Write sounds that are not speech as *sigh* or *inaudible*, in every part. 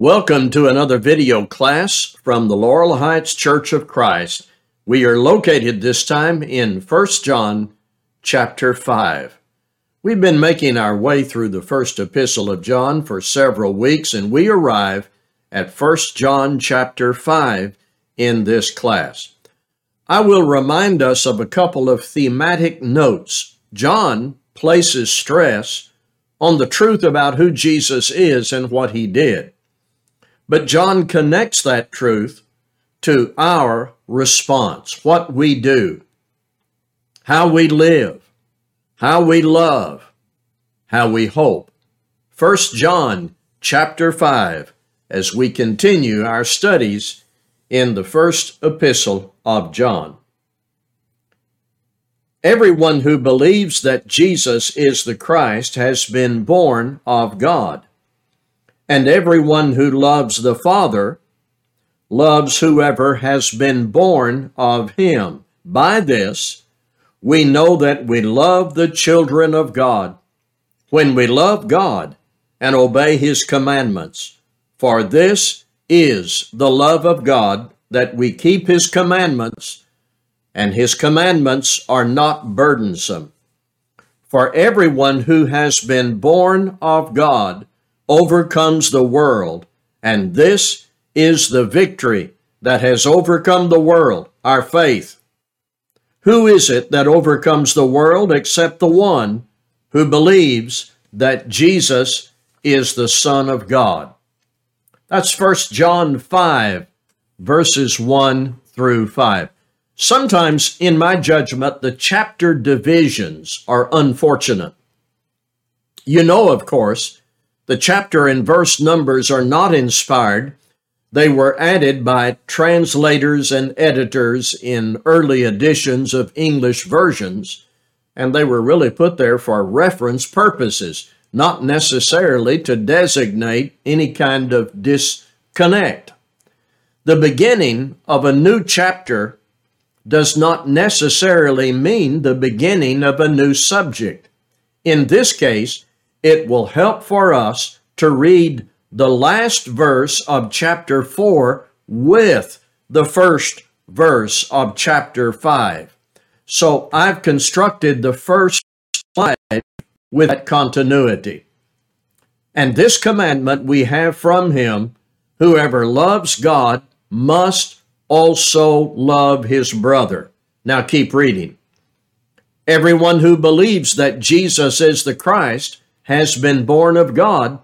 Welcome to another video class from the Laurel Heights Church of Christ. We are located this time in 1 John chapter 5. We've been making our way through the first epistle of John for several weeks and we arrive at 1 John chapter 5 in this class. I will remind us of a couple of thematic notes. John places stress on the truth about who Jesus is and what he did. But John connects that truth to our response, what we do, how we live, how we love, how we hope. 1 John chapter 5 as we continue our studies in the first epistle of John. Everyone who believes that Jesus is the Christ has been born of God. And everyone who loves the Father loves whoever has been born of him. By this, we know that we love the children of God when we love God and obey his commandments. For this is the love of God that we keep his commandments, and his commandments are not burdensome. For everyone who has been born of God overcomes the world, and this is the victory that has overcome the world, our faith. Who is it that overcomes the world except the one who believes that Jesus is the Son of God? That's 1 John 5, verses 1 through 5. Sometimes, in my judgment, the chapter divisions are unfortunate. You know, of course, the chapter and verse numbers are not inspired. They were added by translators and editors in early editions of English versions, and they were really put there for reference purposes, not necessarily to designate any kind of disconnect. The beginning of a new chapter does not necessarily mean the beginning of a new subject. In this case, it will help for us to read the last verse of chapter 4 with the first verse of chapter 5. So I've constructed the first slide with that continuity. And this commandment we have from him whoever loves God must also love his brother. Now keep reading. Everyone who believes that Jesus is the Christ has been born of God,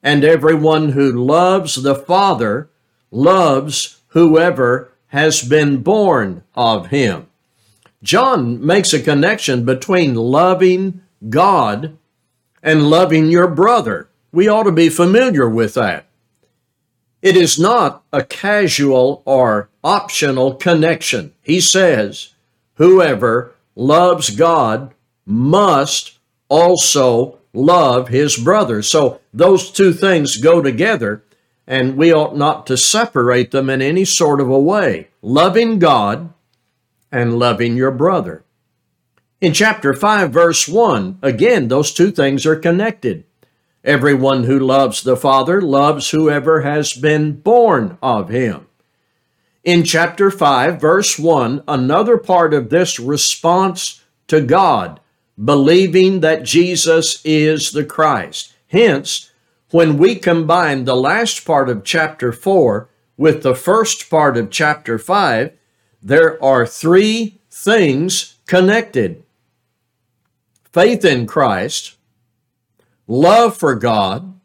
and everyone who loves the Father loves whoever has been born of him. John makes a connection between loving God and loving your brother. We ought to be familiar with that. It is not a casual or optional connection. He says, whoever loves God must also love his brother. So those two things go together, and we ought not to separate them in any sort of a way. Loving God and loving your brother. In chapter 5, verse 1, again, those two things are connected. Everyone who loves the Father loves whoever has been born of him. In chapter 5, verse 1, another part of this response to God believing that Jesus is the Christ. Hence, when we combine the last part of chapter 4 with the first part of chapter 5, there are three things connected faith in Christ, love for God,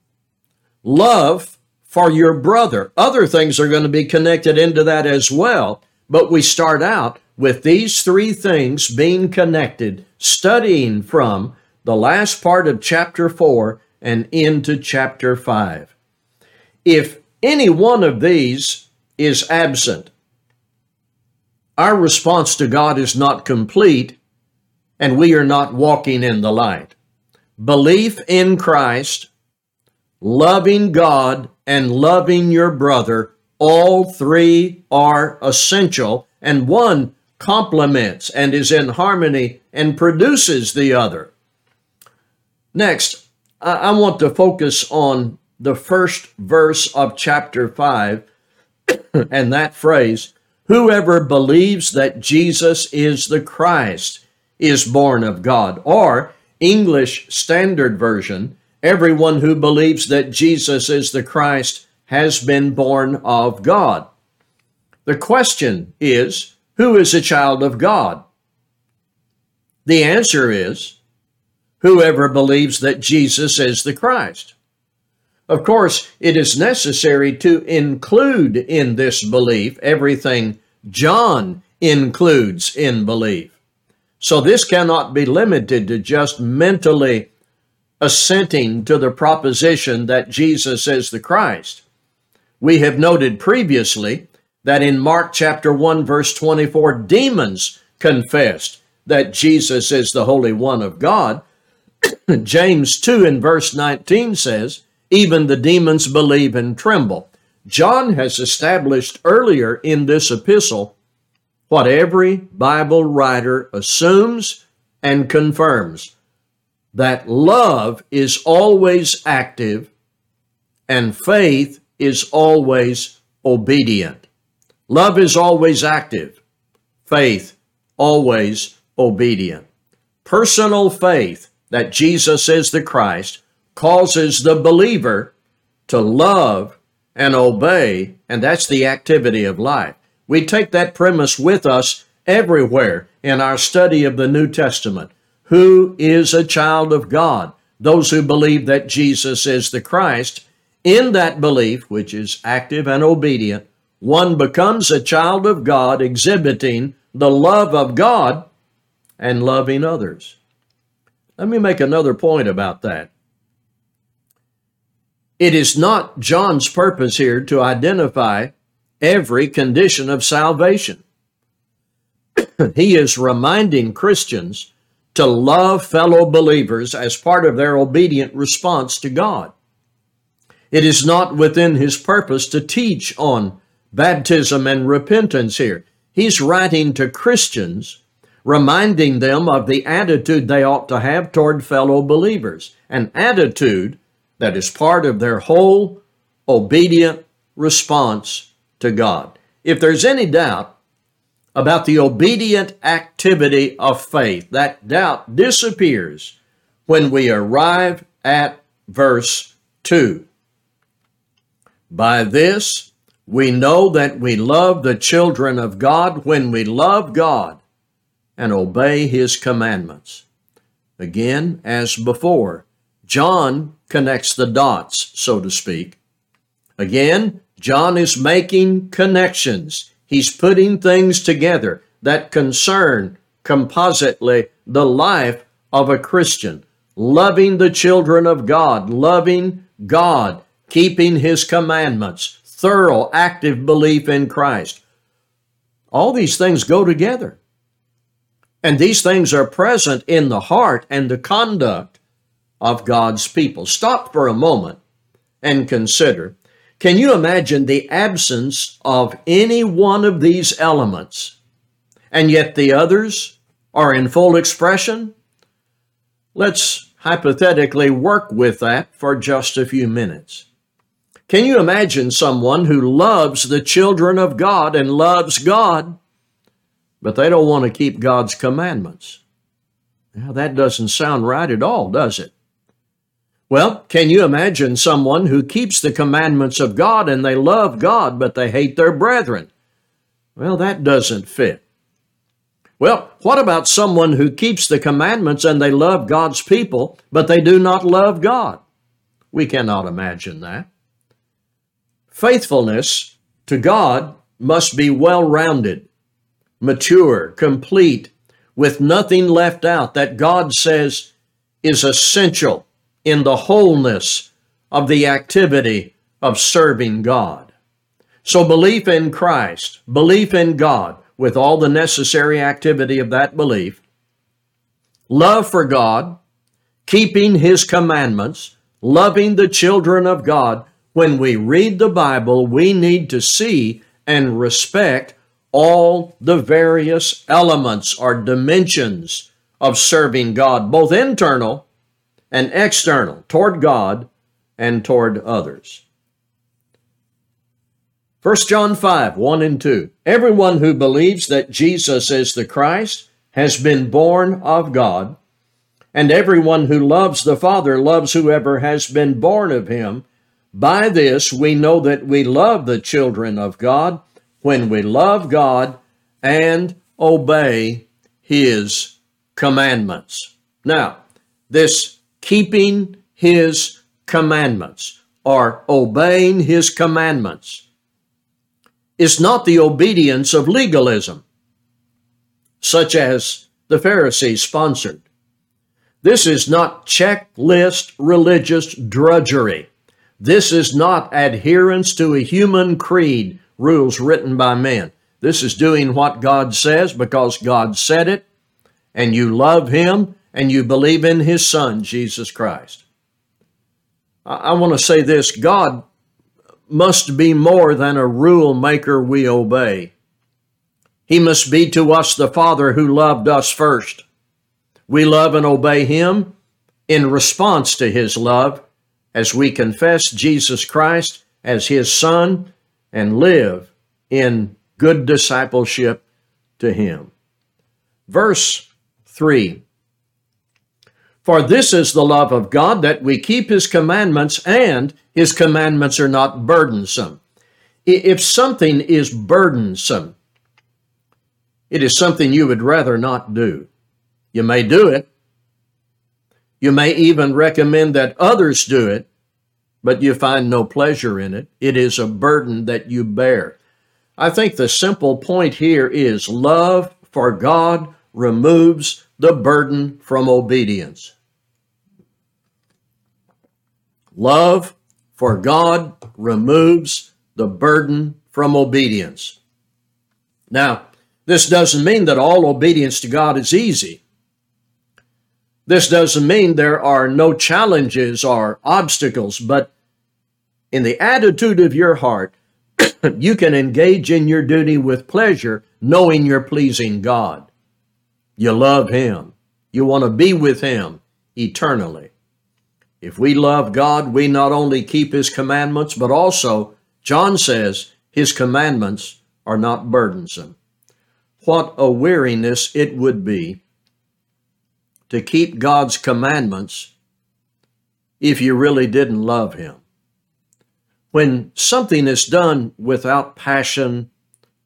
love for your brother. Other things are going to be connected into that as well, but we start out with these three things being connected, studying from the last part of chapter 4 and into chapter 5. If any one of these is absent, our response to God is not complete and we are not walking in the light. Belief in Christ, loving God, and loving your brother, all three are essential, and one complements and is in harmony and produces the other. Next, I, want to focus on the first verse of chapter 5 *coughs* and that phrase, whoever believes that Jesus is the Christ is born of God. Or, English Standard Version, everyone who believes that Jesus is the Christ has been born of God. The question is, who is a child of God? The answer is, whoever believes that Jesus is the Christ. Of course, it is necessary to include in this belief everything John includes in belief. So this cannot be limited to just mentally assenting to the proposition that Jesus is the Christ. We have noted previously that in Mark chapter 1 verse 24 demons confessed that Jesus is the Holy One of God. *coughs* James 2 in verse 19 says, even the demons believe and tremble. John has established earlier in this epistle what every Bible writer assumes and confirms that love is always active and faith is always obedient. Love is always active, faith always obedient. Personal faith that Jesus is the Christ causes the believer to love and obey, and that's the activity of life. We take that premise with us everywhere in our study of the New Testament. Who is a child of God? Those who believe that Jesus is the Christ. In that belief, which is active and obedient, one becomes a child of God, exhibiting the love of God and loving others. Let me make another point about that. It is not John's purpose here to identify every condition of salvation. *clears throat* he is reminding Christians to love fellow believers as part of their obedient response to God. It is not within his purpose to teach on baptism and repentance here. He's writing to Christians, reminding them of the attitude they ought to have toward fellow believers, an attitude that is part of their whole obedient response to God. If there's any doubt about the obedient activity of faith, that doubt disappears when we arrive at verse 2. By this, we know that we love the children of God when we love God and obey His commandments. Again, as before, John connects the dots, so to speak. Again, John is making connections. He's putting things together that concern compositely the life of a Christian, loving the children of God, loving God, keeping His commandments, thorough, active belief in Christ. All these things go together. And these things are present in the heart and the conduct of God's people. Stop for a moment and consider can you imagine the absence of any one of these elements, and yet the others are in full expression? Let's hypothetically work with that for just a few minutes. Can you imagine someone who loves the children of God and loves God, but they don't want to keep God's commandments? Now, that doesn't sound right at all, does it? Well, can you imagine someone who keeps the commandments of God and they love God, but they hate their brethren? Well, that doesn't fit. Well, what about someone who keeps the commandments and they love God's people, but they do not love God? We cannot imagine that. Faithfulness to God must be well rounded, mature, complete, with nothing left out that God says is essential in the wholeness of the activity of serving God. So, belief in Christ, belief in God, with all the necessary activity of that belief, love for God, keeping His commandments, loving the children of God. When we read the Bible, we need to see and respect all the various elements or dimensions of serving God, both internal and external toward God and toward others. 1 John 5 1 and 2. Everyone who believes that Jesus is the Christ has been born of God, and everyone who loves the Father loves whoever has been born of him. By this we know that we love the children of God when we love God and obey his commandments. Now, this keeping his commandments or obeying his commandments is not the obedience of legalism, such as the Pharisees sponsored. This is not checklist religious drudgery. This is not adherence to a human creed, rules written by men. This is doing what God says because God said it, and you love Him and you believe in His Son, Jesus Christ. I, want to say this God must be more than a rule maker we obey. He must be to us the Father who loved us first. We love and obey Him in response to His love as we confess Jesus Christ as His Son and live in good discipleship to Him. Verse 3 For this is the love of God that we keep His commandments, and His commandments are not burdensome. If something is burdensome, it is something you would rather not do. You may do it. You may even recommend that others do it, but you find no pleasure in it. It is a burden that you bear. I think the simple point here is love for God removes the burden from obedience. Love for God removes the burden from obedience. Now, this doesn't mean that all obedience to God is easy. This doesn't mean there are no challenges or obstacles, but in the attitude of your heart, *clears throat* you can engage in your duty with pleasure, knowing you're pleasing God. You love Him. You want to be with Him eternally. If we love God, we not only keep His commandments, but also, John says, His commandments are not burdensome. What a weariness it would be to keep God's commandments if you really didn't love Him. When something is done without passion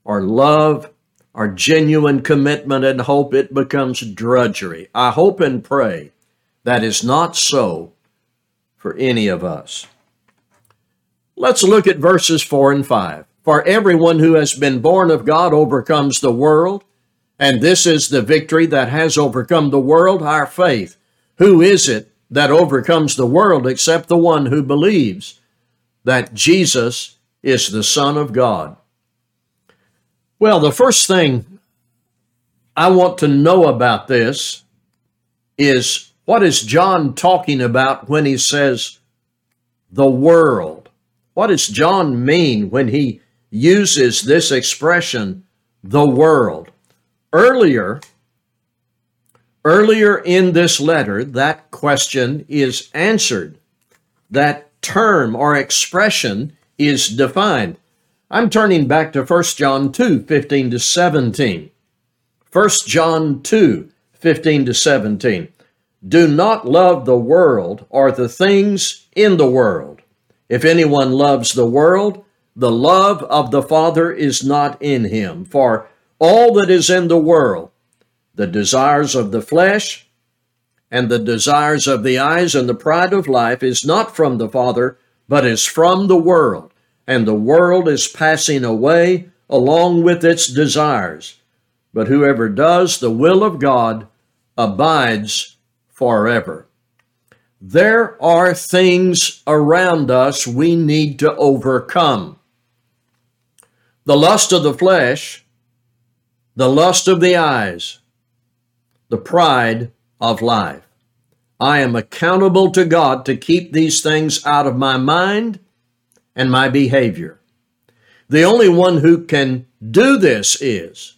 or love or genuine commitment and hope, it becomes drudgery. I hope and pray that is not so for any of us. Let's look at verses 4 and 5. For everyone who has been born of God overcomes the world, and this is the victory that has overcome the world, our faith. Who is it that overcomes the world except the one who believes that Jesus is the Son of God? Well, the first thing I want to know about this is what is John talking about when he says the world? What does John mean when he uses this expression, the world. Earlier, earlier in this letter, that question is answered. That term or expression is defined. I'm turning back to 1 John 2, 15 to 17. 1 John 2, 15 to 17. Do not love the world or the things in the world. If anyone loves the world, the love of the Father is not in him. For all that is in the world, the desires of the flesh and the desires of the eyes and the pride of life is not from the Father, but is from the world. And the world is passing away along with its desires. But whoever does the will of God abides forever. There are things around us we need to overcome the lust of the flesh, the lust of the eyes, the pride of life. I am accountable to God to keep these things out of my mind and my behavior. The only one who can do this is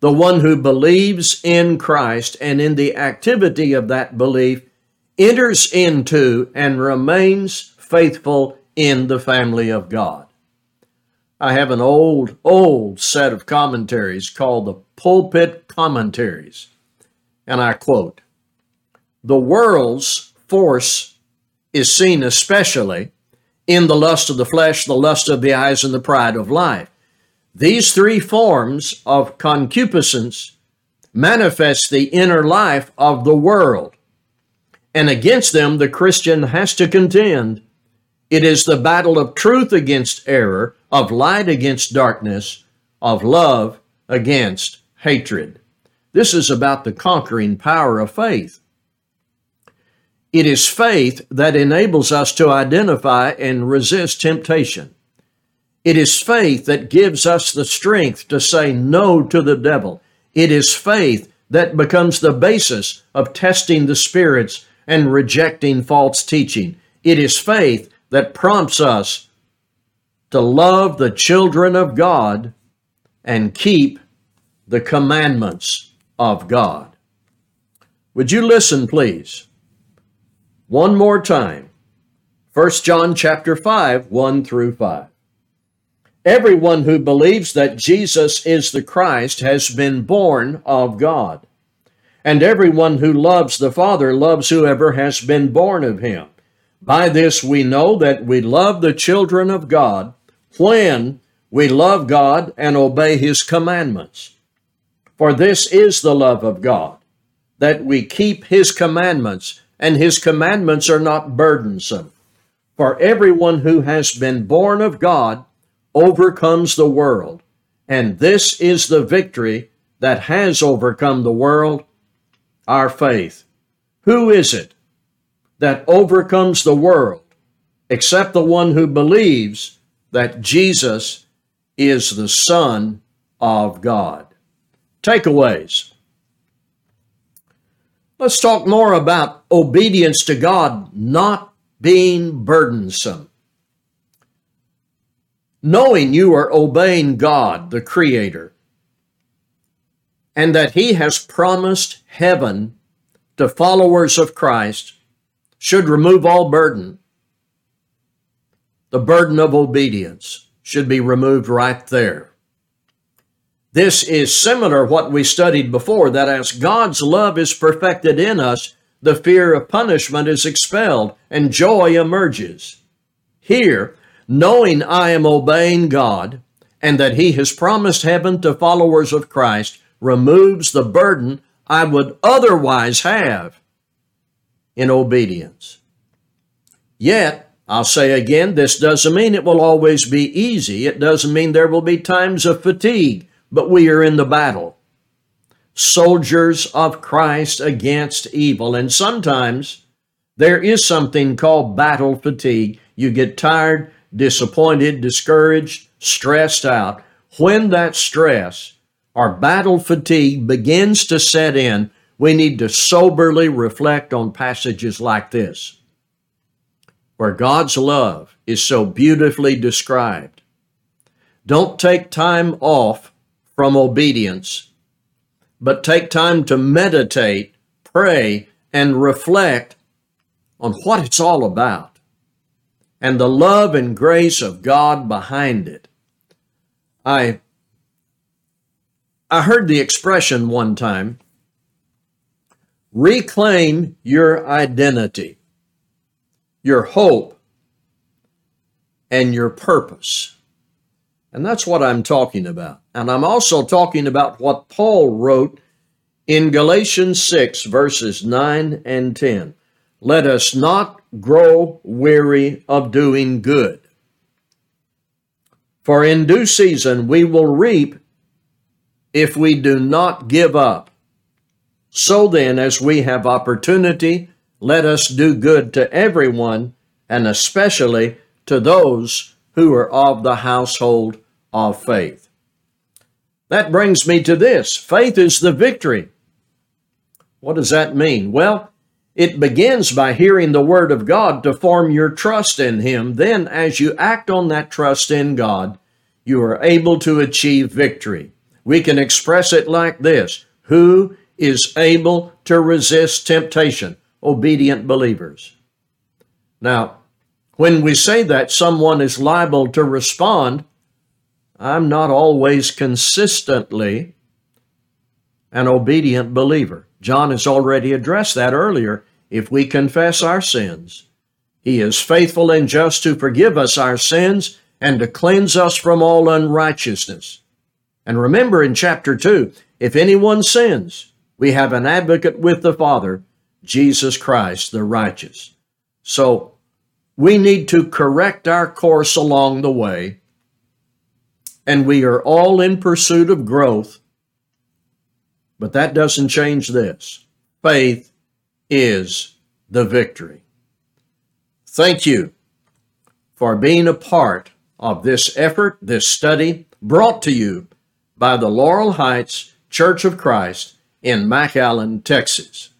the one who believes in Christ and in the activity of that belief enters into and remains faithful in the family of God. I have an old, old set of commentaries called the Pulpit Commentaries, and I quote The world's force is seen especially in the lust of the flesh, the lust of the eyes, and the pride of life. These three forms of concupiscence manifest the inner life of the world. And against them, the Christian has to contend. It is the battle of truth against error, of light against darkness, of love against hatred. This is about the conquering power of faith. It is faith that enables us to identify and resist temptation. It is faith that gives us the strength to say no to the devil. It is faith that becomes the basis of testing the spirits and rejecting false teaching. It is faith that prompts us to love the children of God and keep the commandments of God. Would you listen, please? One more time. 1 John chapter 5, 1 through 5. Everyone who believes that Jesus is the Christ has been born of God. And everyone who loves the Father loves whoever has been born of him. By this we know that we love the children of God when we love God and obey his commandments. For this is the love of God, that we keep his commandments and his commandments are not burdensome. For everyone who has been born of God overcomes the world, and this is the victory that has overcome the world, our faith. Who is it that overcomes the world except the one who believes that Jesus is the Son of God? Takeaways. Let's talk more about obedience to God not being burdensome. Knowing you are obeying God, the Creator, and that He has promised heaven to followers of Christ should remove all burden. The burden of obedience should be removed right there. This is similar what we studied before that as God's love is perfected in us, the fear of punishment is expelled and joy emerges. Here, knowing I am obeying God and that He has promised heaven to followers of Christ removes the burden I would otherwise have in obedience. Yet, I'll say again, this doesn't mean it will always be easy. It doesn't mean there will be times of fatigue but we are in the battle. Soldiers of Christ against evil. And sometimes there is something called battle fatigue. You get tired, disappointed, discouraged, stressed out. When that stress or battle fatigue begins to set in, we need to soberly reflect on passages like this, where God's love is so beautifully described. Don't take time off from obedience, but take time to meditate, pray, and reflect on what it's all about and the love and grace of God behind it. I I heard the expression one time reclaim your identity, your hope, and your purpose. And that's what I'm talking about. And I'm also talking about what Paul wrote in Galatians 6, verses 9 and 10. Let us not grow weary of doing good. For in due season we will reap if we do not give up. So then, as we have opportunity, let us do good to everyone, and especially to those who are of the household of faith. That brings me to this faith is the victory. What does that mean? Well, it begins by hearing the Word of God to form your trust in Him. Then, as you act on that trust in God, you are able to achieve victory. We can express it like this Who is able to resist temptation? obedient believers. Now, when we say that someone is liable to respond, I'm not always consistently an obedient believer. John has already addressed that earlier. If we confess our sins, he is faithful and just to forgive us our sins and to cleanse us from all unrighteousness. And remember in chapter 2 if anyone sins, we have an advocate with the Father, Jesus Christ the righteous. So we need to correct our course along the way, and we are all in pursuit of growth. But that doesn't change this faith is the victory. Thank you for being a part of this effort, this study brought to you by the Laurel Heights Church of Christ in McAllen, Texas.